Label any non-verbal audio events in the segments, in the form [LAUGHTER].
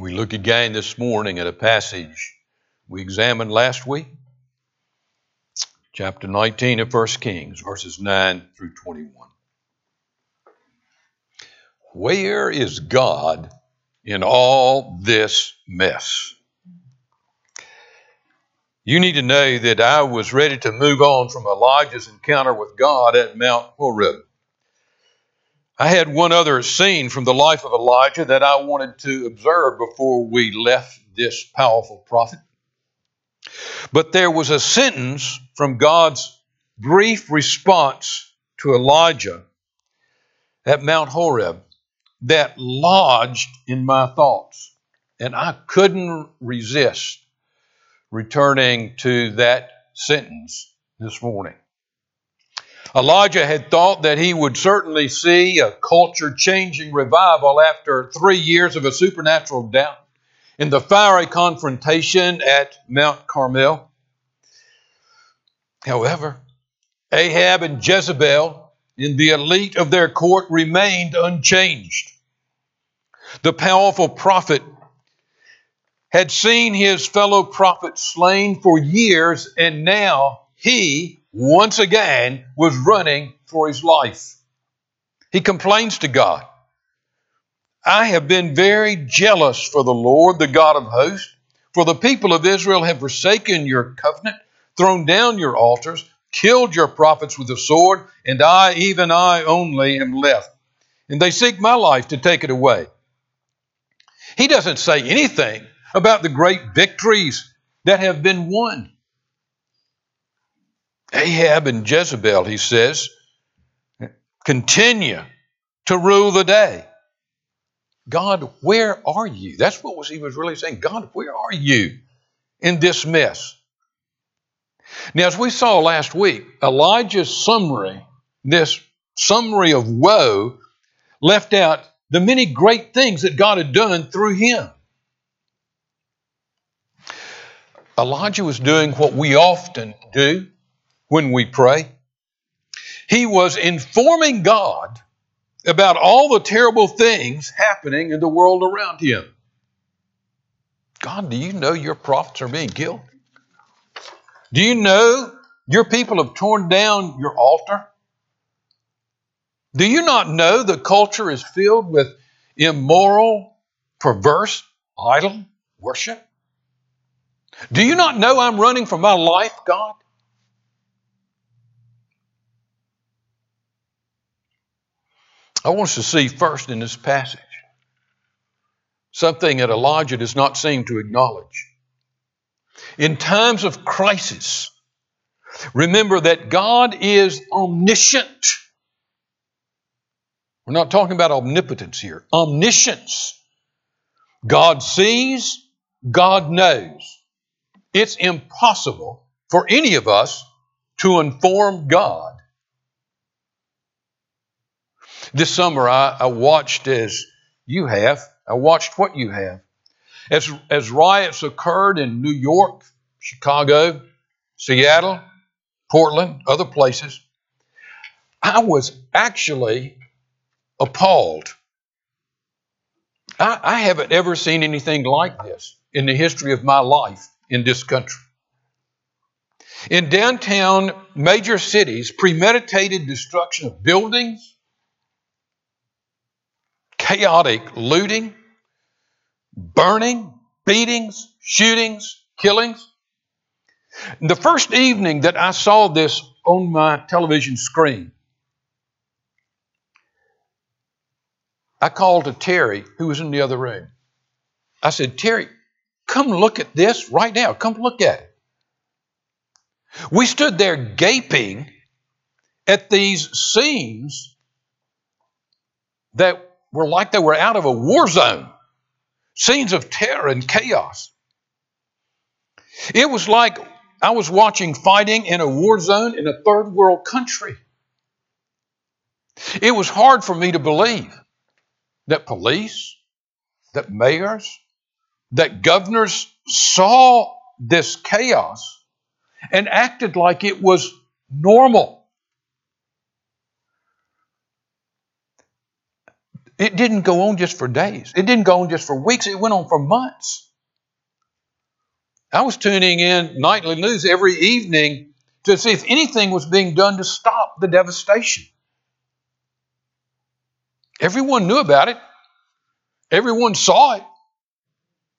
We look again this morning at a passage we examined last week, chapter 19 of 1 Kings, verses 9 through 21. Where is God in all this mess? You need to know that I was ready to move on from Elijah's encounter with God at Mount Horeb. I had one other scene from the life of Elijah that I wanted to observe before we left this powerful prophet. But there was a sentence from God's brief response to Elijah at Mount Horeb that lodged in my thoughts, and I couldn't resist returning to that sentence this morning. Elijah had thought that he would certainly see a culture changing revival after three years of a supernatural doubt in the fiery confrontation at Mount Carmel. However, Ahab and Jezebel in the elite of their court remained unchanged. The powerful prophet had seen his fellow prophets slain for years, and now he, once again, was running for his life. He complains to God I have been very jealous for the Lord, the God of hosts, for the people of Israel have forsaken your covenant, thrown down your altars, killed your prophets with the sword, and I, even I only, am left. And they seek my life to take it away. He doesn't say anything about the great victories that have been won. Ahab and Jezebel, he says, continue to rule the day. God, where are you? That's what was he was really saying. God, where are you in this mess? Now, as we saw last week, Elijah's summary, this summary of woe, left out the many great things that God had done through him. Elijah was doing what we often do when we pray. He was informing God about all the terrible things happening in the world around him. God, do you know your prophets are being killed? Do you know your people have torn down your altar? Do you not know the culture is filled with immoral, perverse, idol worship? Do you not know I'm running for my life, God? I want us to see first in this passage something that Elijah does not seem to acknowledge. In times of crisis, remember that God is omniscient. We're not talking about omnipotence here, omniscience. God sees, God knows. It's impossible for any of us to inform God. This summer, I, I watched as you have, I watched what you have. As, as riots occurred in New York, Chicago, Seattle, Portland, other places, I was actually appalled. I, I haven't ever seen anything like this in the history of my life in this country. In downtown major cities, premeditated destruction of buildings, chaotic looting, burning, beatings, shootings, killings. The first evening that I saw this on my television screen, I called to Terry, who was in the other room. I said, Terry, Come look at this right now. Come look at it. We stood there gaping at these scenes that were like they were out of a war zone scenes of terror and chaos. It was like I was watching fighting in a war zone in a third world country. It was hard for me to believe that police, that mayors, that governors saw this chaos and acted like it was normal. It didn't go on just for days. It didn't go on just for weeks. It went on for months. I was tuning in nightly news every evening to see if anything was being done to stop the devastation. Everyone knew about it. Everyone saw it.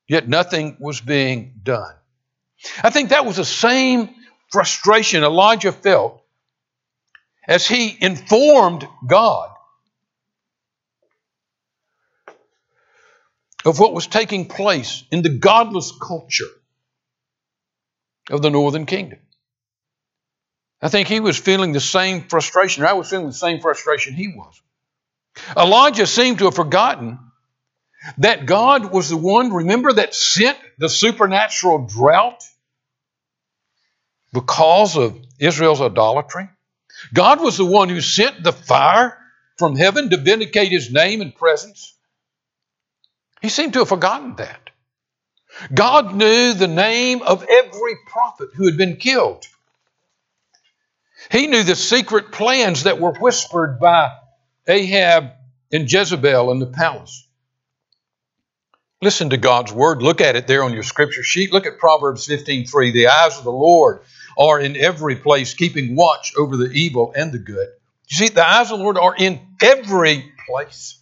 Yet nothing was being done. I think that was the same frustration Elijah felt as he informed God of what was taking place in the godless culture of the northern kingdom. I think he was feeling the same frustration, I was feeling the same frustration he was. Elijah seemed to have forgotten that God was the one, remember, that sent the supernatural drought because of Israel's idolatry. God was the one who sent the fire from heaven to vindicate his name and presence. He seemed to have forgotten that. God knew the name of every prophet who had been killed. He knew the secret plans that were whispered by Ahab and Jezebel in the palace. Listen to God's word. Look at it there on your scripture sheet. Look at Proverbs 15:3. The eyes of the Lord are in every place, keeping watch over the evil and the good. You see, the eyes of the Lord are in every place.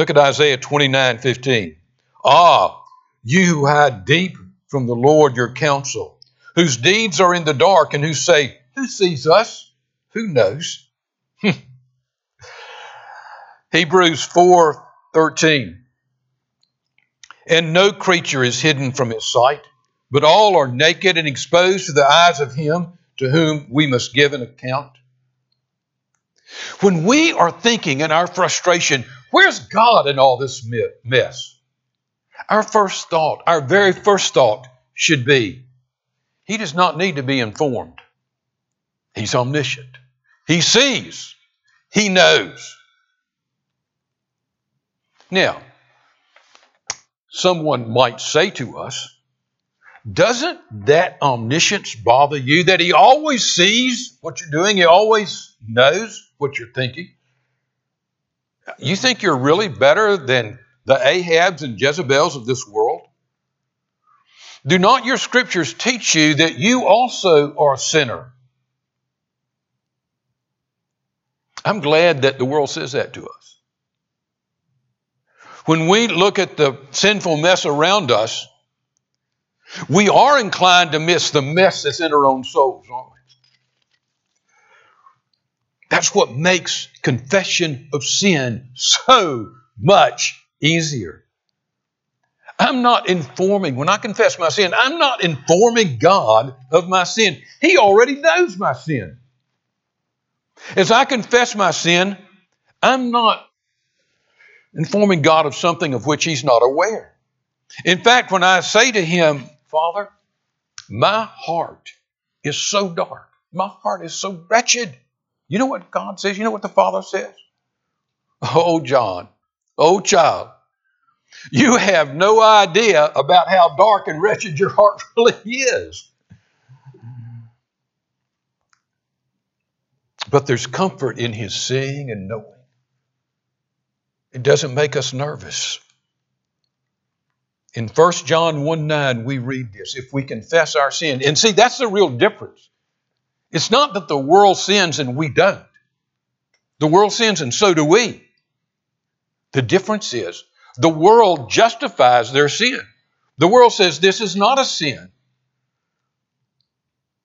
Look at Isaiah 29:15. Ah, you who hide deep from the Lord your counsel, whose deeds are in the dark, and who say, Who sees us? Who knows? Hebrews 4:13. And no creature is hidden from his sight, but all are naked and exposed to the eyes of him to whom we must give an account. When we are thinking in our frustration, where's God in all this mess? Our first thought, our very first thought should be, He does not need to be informed. He's omniscient. He sees. He knows. Now, someone might say to us, doesn't that omniscience bother you? That he always sees what you're doing, he always knows what you're thinking? You think you're really better than the Ahabs and Jezebels of this world? Do not your scriptures teach you that you also are a sinner? I'm glad that the world says that to us. When we look at the sinful mess around us, we are inclined to miss the mess that's in our own souls, aren't we? That's what makes confession of sin so much easier. I'm not informing, when I confess my sin, I'm not informing God of my sin. He already knows my sin. As I confess my sin, I'm not informing God of something of which He's not aware. In fact, when I say to Him, Father, my heart is so dark, my heart is so wretched. You know what God says? You know what the Father says? Oh, John, oh, child, you have no idea about how dark and wretched your heart [LAUGHS] really is. But there's comfort in His seeing and knowing. It doesn't make us nervous. In 1 John 1 9, we read this if we confess our sin. And see, that's the real difference. It's not that the world sins and we don't. The world sins and so do we. The difference is the world justifies their sin. The world says this is not a sin.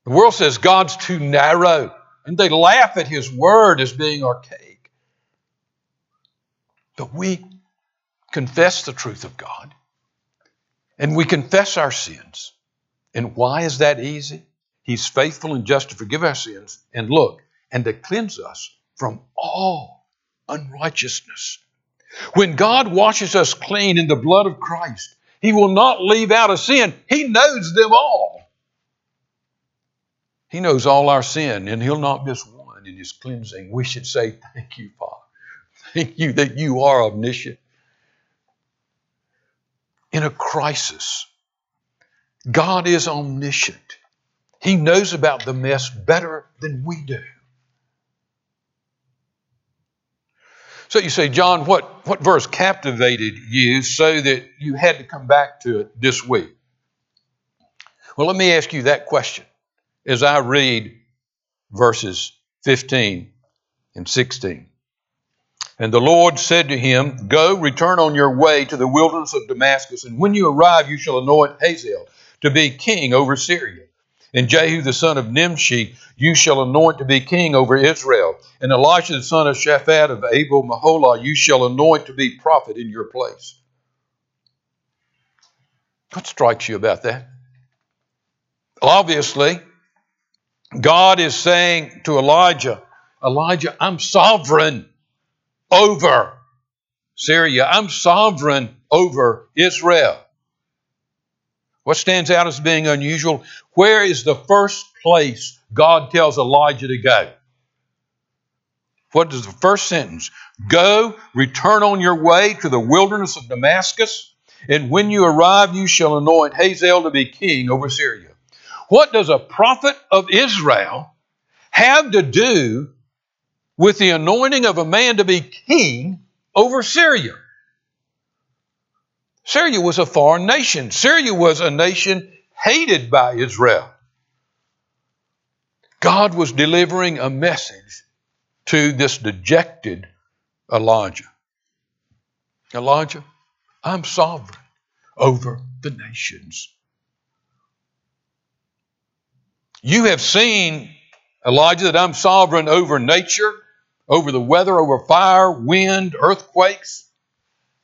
The world says God's too narrow, and they laugh at His word as being archaic. But we confess the truth of God and we confess our sins. And why is that easy? He's faithful and just to forgive our sins and look, and to cleanse us from all unrighteousness. When God washes us clean in the blood of Christ, He will not leave out a sin. He knows them all. He knows all our sin, and He'll not miss one in His cleansing. We should say, Thank you, Father. Thank you that you are omniscient in a crisis. God is omniscient. He knows about the mess better than we do. So you say, John, what, what verse captivated you so that you had to come back to it this week? Well, let me ask you that question as I read verses 15 and 16. And the Lord said to him, Go, return on your way to the wilderness of Damascus, and when you arrive, you shall anoint Hazael to be king over Syria. And Jehu the son of Nimshi you shall anoint to be king over Israel. And Elisha the son of Shaphat of Abel Meholah you shall anoint to be prophet in your place. What strikes you about that? Obviously, God is saying to Elijah, Elijah, I'm sovereign over Syria. I'm sovereign over Israel. What stands out as being unusual? Where is the first place God tells Elijah to go? What is the first sentence? Go, return on your way to the wilderness of Damascus, and when you arrive, you shall anoint Hazael to be king over Syria. What does a prophet of Israel have to do with the anointing of a man to be king over Syria? Syria was a foreign nation. Syria was a nation hated by Israel. God was delivering a message to this dejected Elijah. Elijah, I'm sovereign over the nations. You have seen, Elijah, that I'm sovereign over nature, over the weather, over fire, wind, earthquakes.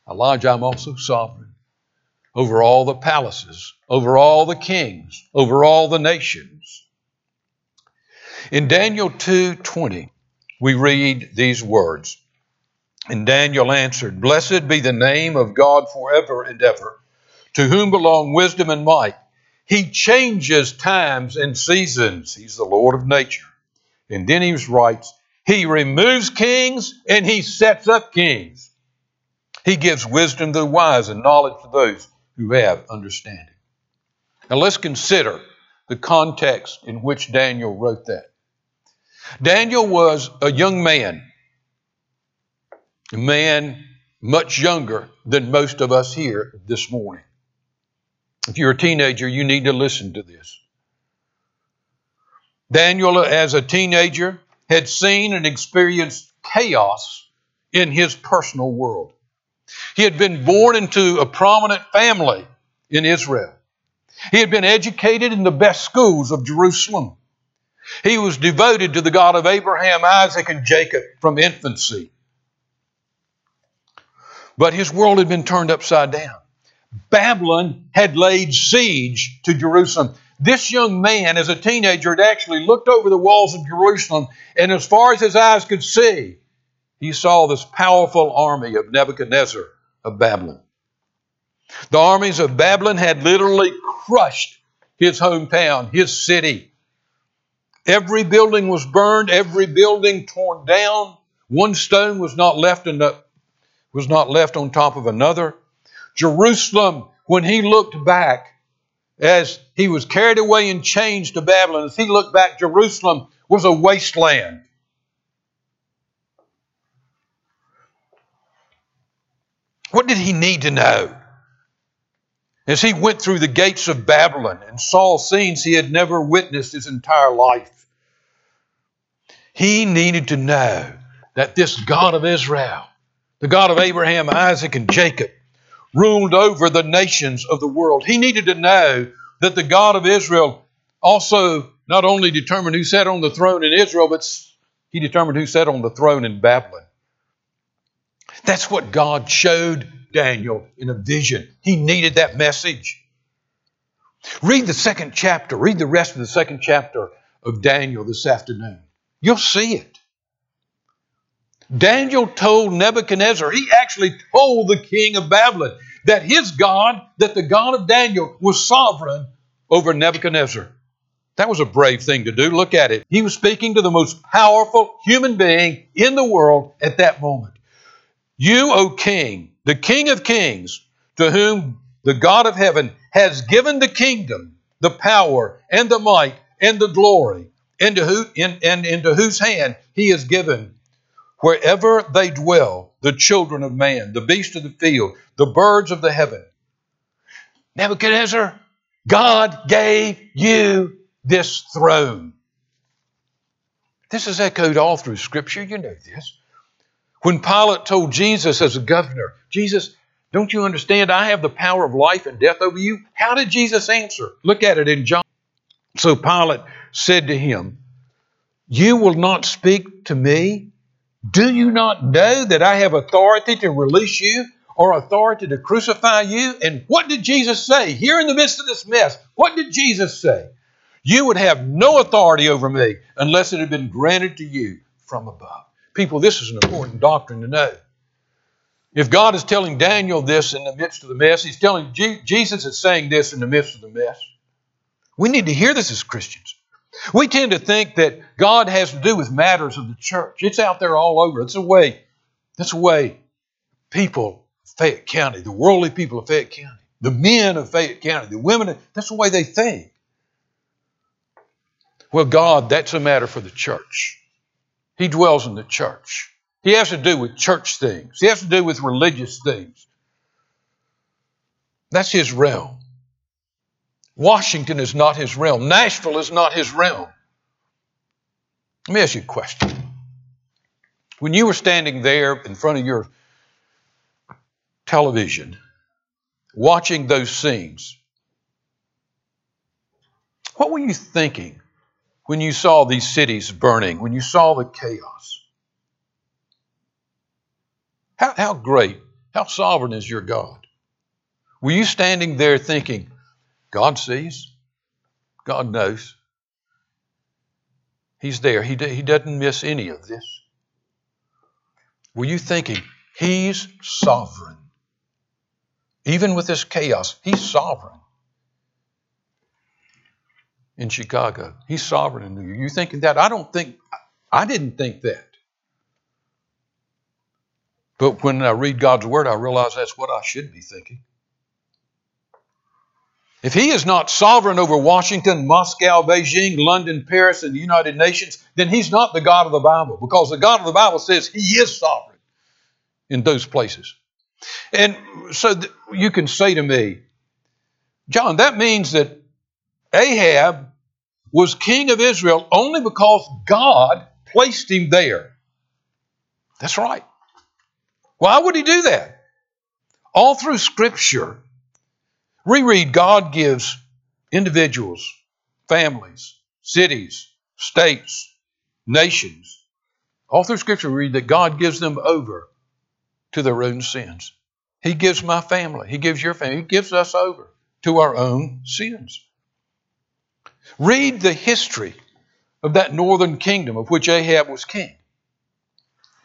Elijah, I'm also sovereign over all the palaces, over all the kings, over all the nations. In Daniel 2:20, we read these words. And Daniel answered, Blessed be the name of God forever and ever, to whom belong wisdom and might. He changes times and seasons. He's the Lord of nature. And then he writes, He removes kings and he sets up kings. He gives wisdom to the wise and knowledge to those who have understanding. Now let's consider the context in which Daniel wrote that. Daniel was a young man, a man much younger than most of us here this morning. If you're a teenager, you need to listen to this. Daniel, as a teenager, had seen and experienced chaos in his personal world. He had been born into a prominent family in Israel. He had been educated in the best schools of Jerusalem. He was devoted to the God of Abraham, Isaac, and Jacob from infancy. But his world had been turned upside down. Babylon had laid siege to Jerusalem. This young man, as a teenager, had actually looked over the walls of Jerusalem, and as far as his eyes could see, he saw this powerful army of Nebuchadnezzar of Babylon. The armies of Babylon had literally crushed his hometown, his city. Every building was burned, every building torn down. One stone was not left the, was not left on top of another. Jerusalem, when he looked back, as he was carried away in chains to Babylon, as he looked back, Jerusalem was a wasteland. What did he need to know? As he went through the gates of Babylon and saw scenes he had never witnessed his entire life, he needed to know that this God of Israel, the God of Abraham, Isaac, and Jacob, ruled over the nations of the world. He needed to know that the God of Israel also not only determined who sat on the throne in Israel, but he determined who sat on the throne in Babylon. That's what God showed Daniel in a vision. He needed that message. Read the second chapter, read the rest of the second chapter of Daniel this afternoon. You'll see it. Daniel told Nebuchadnezzar, he actually told the king of Babylon that his God, that the God of Daniel was sovereign over Nebuchadnezzar. That was a brave thing to do. Look at it. He was speaking to the most powerful human being in the world at that moment. You, O king, the king of kings, to whom the God of heaven has given the kingdom, the power, and the might, and the glory, and, who, in, and into whose hand he has given. wherever they dwell, the children of man, the beasts of the field, the birds of the heaven. Nebuchadnezzar, God gave you this throne. This is echoed all through Scripture. You know this. When Pilate told Jesus as a governor, Jesus, don't you understand? I have the power of life and death over you. How did Jesus answer? Look at it in John. So Pilate said to him, You will not speak to me? Do you not know that I have authority to release you or authority to crucify you? And what did Jesus say? Here in the midst of this mess, what did Jesus say? You would have no authority over me unless it had been granted to you from above. People, this is an important doctrine to know. If God is telling Daniel this in the midst of the mess, He's telling Jesus is saying this in the midst of the mess. We need to hear this as Christians. We tend to think that God has to do with matters of the church. It's out there all over. It's a way. That's a way people of Fayette County, the worldly people of Fayette County, the men of Fayette County, the women, that's the way they think. Well, God, that's a matter for the church. He dwells in the church. He has to do with church things. He has to do with religious things. That's his realm. Washington is not his realm. Nashville is not his realm. Let me ask you a question. When you were standing there in front of your television, watching those scenes, what were you thinking when you saw these cities burning, when you saw the chaos? How, how great, how sovereign is your God? Were you standing there thinking, God sees. God knows. He's there. He, he doesn't miss any of this. Were you thinking, He's sovereign? Even with this chaos, He's sovereign. In Chicago, He's sovereign in New York. You thinking that? I don't think, I didn't think that. But when I read God's Word, I realize that's what I should be thinking. If he is not sovereign over Washington, Moscow, Beijing, London, Paris, and the United Nations, then he's not the God of the Bible because the God of the Bible says he is sovereign in those places. And so th- you can say to me, John, that means that Ahab was king of Israel only because God placed him there. That's right. Why would he do that? All through Scripture, Reread God gives individuals, families, cities, states, nations. All through Scripture, we read that God gives them over to their own sins. He gives my family, He gives your family, He gives us over to our own sins. Read the history of that northern kingdom of which Ahab was king.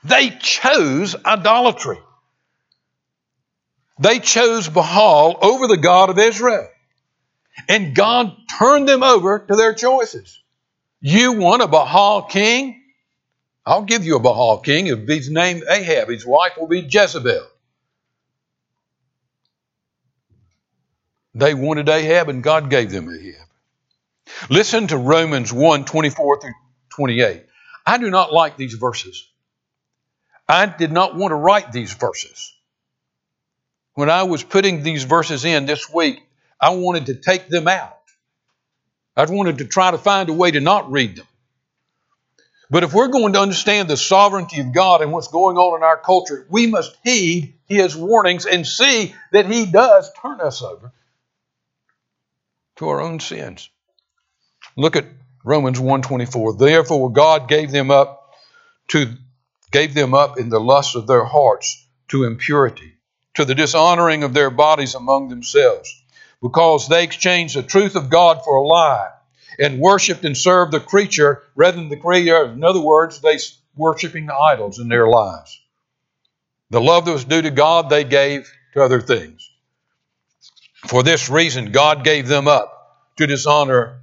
They chose idolatry. They chose Baal over the God of Israel. And God turned them over to their choices. You want a Baal king? I'll give you a Baal king. If he's named Ahab, his wife will be Jezebel. They wanted Ahab, and God gave them Ahab. Listen to Romans 1 24 through 28. I do not like these verses. I did not want to write these verses when I was putting these verses in this week, I wanted to take them out. I wanted to try to find a way to not read them. But if we're going to understand the sovereignty of God and what's going on in our culture, we must heed His warnings and see that He does turn us over to our own sins. Look at Romans 1:24. Therefore God gave them up to gave them up in the lust of their hearts to impurity to the dishonoring of their bodies among themselves, because they exchanged the truth of God for a lie and worshiped and served the creature rather than the creator. In other words, they worshiping the idols in their lives. The love that was due to God, they gave to other things. For this reason, God gave them up to dishonor,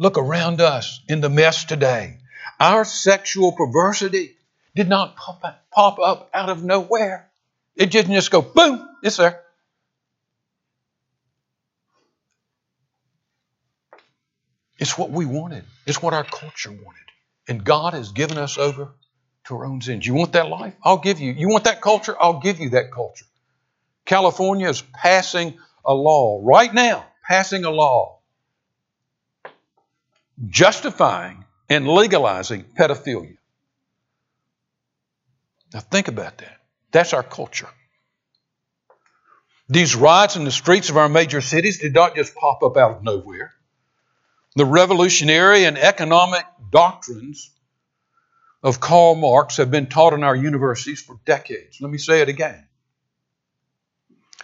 look around us in the mess today. Our sexual perversity did not pop up, out of nowhere. It didn't just go boom, it's there. It's what we wanted. It's what our culture wanted. And God has given us over to our own sins. You want that life? I'll give you. You want that culture? I'll give you that culture. California is passing a law right now, passing a law justifying and legalizing pedophilia. Now think about that. That's our culture. These riots in the streets of our major cities did not just pop up out of nowhere. The revolutionary and economic doctrines of Karl Marx have been taught in our universities for decades. Let me say it again.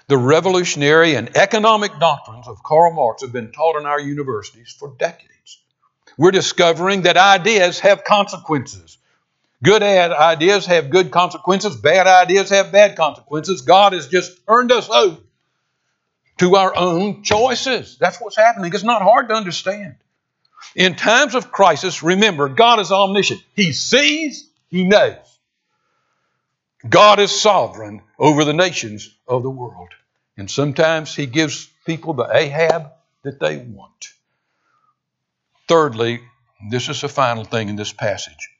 The revolutionary and economic doctrines of Karl Marx have been taught in our universities for decades. We're discovering that ideas have consequences. Good ideas have good consequences, bad ideas have bad consequences. God has just turned us over to our own choices. That's what's happening. It's not hard to understand. In times of crisis, remember, God is omniscient. He sees, He knows. God is sovereign over the nations of the world. And sometimes He gives people the Ahab that they want. Thirdly, this is the final thing in this passage.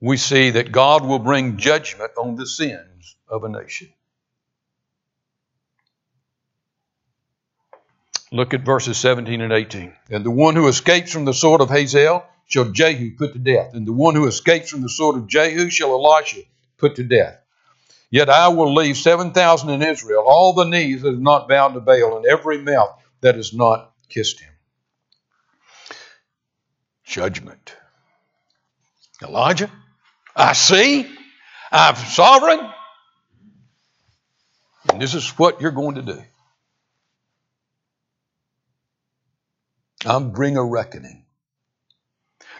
We see that God will bring judgment on the sins of a nation. Look at verses 17 and 18. And the one who escapes from the sword of Hazael shall Jehu put to death, and the one who escapes from the sword of Jehu shall Elisha put to death. Yet I will leave 7,000 in Israel, all the knees that have not bowed to Baal, and every mouth that has not kissed him. Judgment. Elijah, I see, I'm sovereign, and this is what you're going to do. I'm bring a reckoning.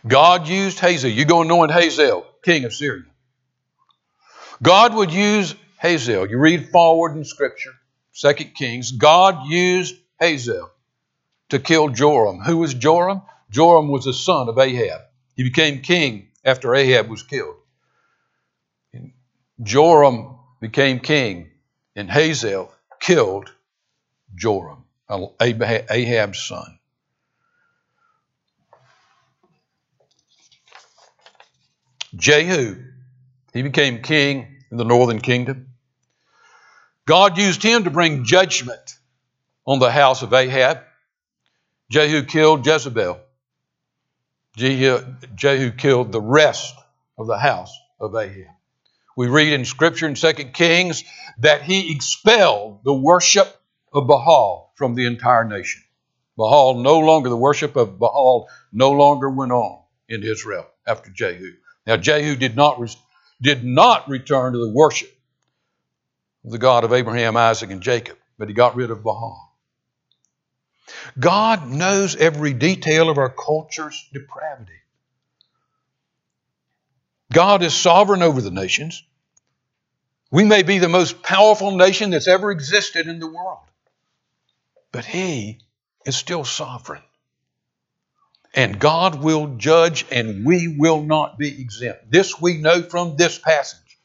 God used Hazael. You go anoint Hazael, king of Syria. God would use Hazael. You read forward in Scripture, Second Kings. God used Hazael to kill Joram. Who was Joram? Joram was the son of Ahab. He became king after Ahab was killed. Joram became king, and Hazael killed Joram, Ahab's son. Jehu, he became king in the northern kingdom. God used him to bring judgment on the house of Ahab. Jehu killed Jezebel. Jehu, killed the rest of the house of Ahab. We read in Scripture in 2 Kings that he expelled the worship of Baal from the entire nation. Baal no longer, the worship of Baal no longer went on in Israel after Jehu. Now, Jehu did not, did not return to the worship of the God of Abraham, Isaac, and Jacob, but he got rid of Baal. God knows every detail of our culture's depravity. God is sovereign over the nations. We may be the most powerful nation that's ever existed in the world, but He is still sovereign. And God will judge, and we will not be exempt. This we know from this passage.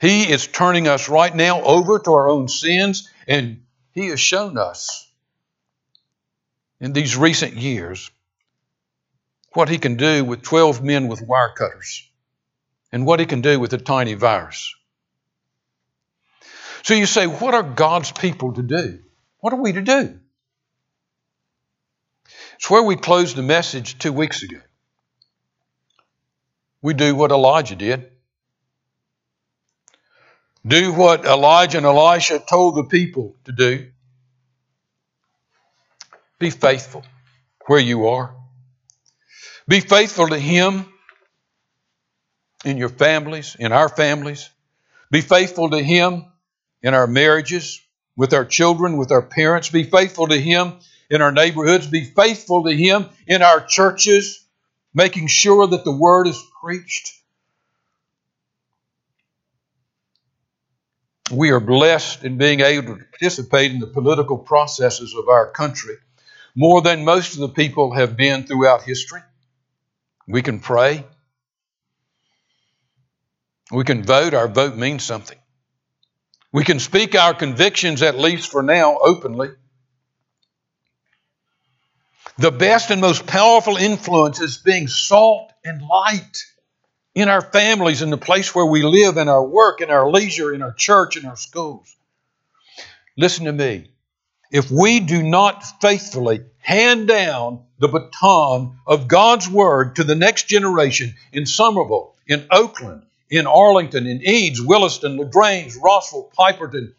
He is turning us right now over to our own sins, and He has shown us in these recent years what He can do with 12 men with wire cutters and what He can do with a tiny virus. So you say, what are God's people to do? What are we to do? It's where we closed the message two weeks ago. We do what Elijah did. Do what Elijah and Elisha told the people to do. Be faithful where you are. Be faithful to Him in your families, in our families. Be faithful to Him in our marriages, with our children, with our parents. Be faithful to Him in our neighborhoods, be faithful to Him in our churches, making sure that the Word is preached. We are blessed in being able to participate in the political processes of our country more than most of the people have been throughout history. We can pray. We can vote. Our vote means something. We can speak our convictions, at least for now, openly. The best and most powerful influence is being salt and light in our families, in the place where we live, in our work, in our leisure, in our church, in our schools. Listen to me. If we do not faithfully hand down the baton of God's Word to the next generation in Somerville, in Oakland, in Arlington, in Eads, Williston, LaGrange, Rossville, Piperton,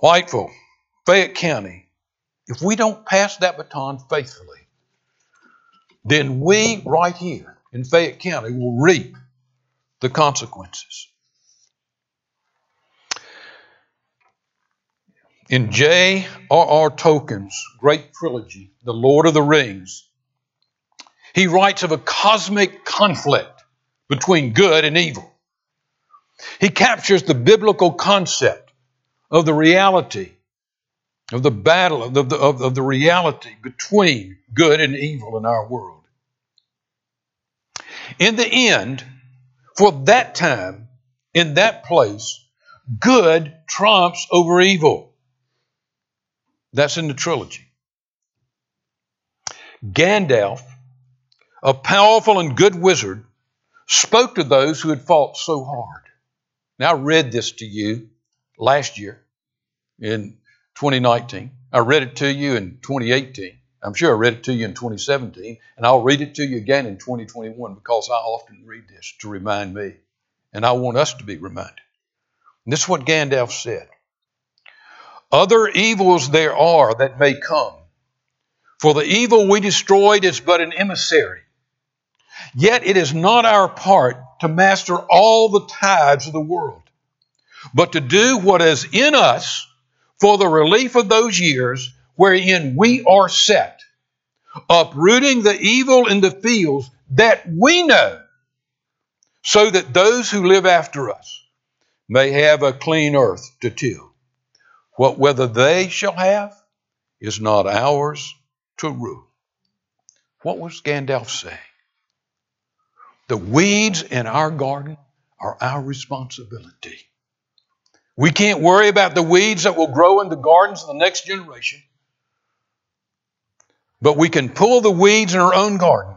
Whiteville, Fayette County, if we don't pass that baton faithfully, then we right here in Fayette County will reap the consequences. In J.R.R. Tolkien's great trilogy, The Lord of the Rings, he writes of a cosmic conflict between good and evil. He captures the biblical concept of the reality of the battle of the, of, of the reality between good and evil in our world. In the end, for that time, in that place, good trumps over evil. That's in the trilogy. Gandalf, a powerful and good wizard, spoke to those who had fought so hard. Now, I read this to you last year in 2019. I read it to you in 2018. I'm sure I read it to you in 2017, and I'll read it to you again in 2021 because I often read this to remind me, and I want us to be reminded. And this is what Gandalf said Other evils there are that may come, for the evil we destroyed is but an emissary. Yet it is not our part to master all the tides of the world, but to do what is in us for the relief of those years wherein we are set, uprooting the evil in the fields that we know, so that those who live after us may have a clean earth to till. What weather they shall have is not ours to rule. What was Gandalf saying? The weeds in our garden are our responsibility. We can't worry about the weeds that will grow in the gardens of the next generation. But we can pull the weeds in our own garden.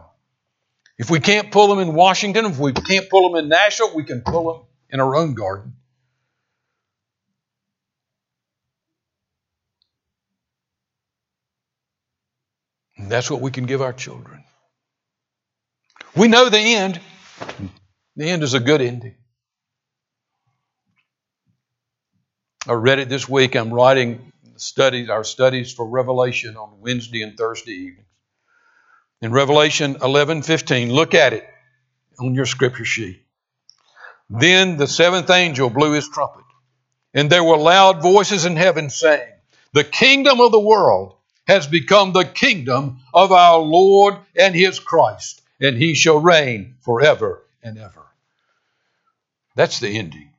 If we can't pull them in Washington, if we can't pull them in Nashville, we can pull them in our own garden. And that's what we can give our children. We know the end. The end is a good ending. I read it this week. I'm writing studies, our studies for Revelation on Wednesday and Thursday evenings. In Revelation 11:15, look at it on your scripture sheet. Then the seventh angel blew his trumpet, and there were loud voices in heaven saying, "The kingdom of the world has become the kingdom of our Lord and his Christ, and he shall reign forever and ever." That's the ending.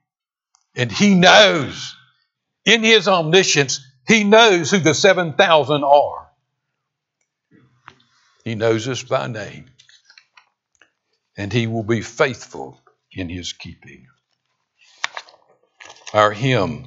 And he knows in his omniscience he knows who the 7,000 are. He knows us by name. And He will be faithful in His keeping. Our hymn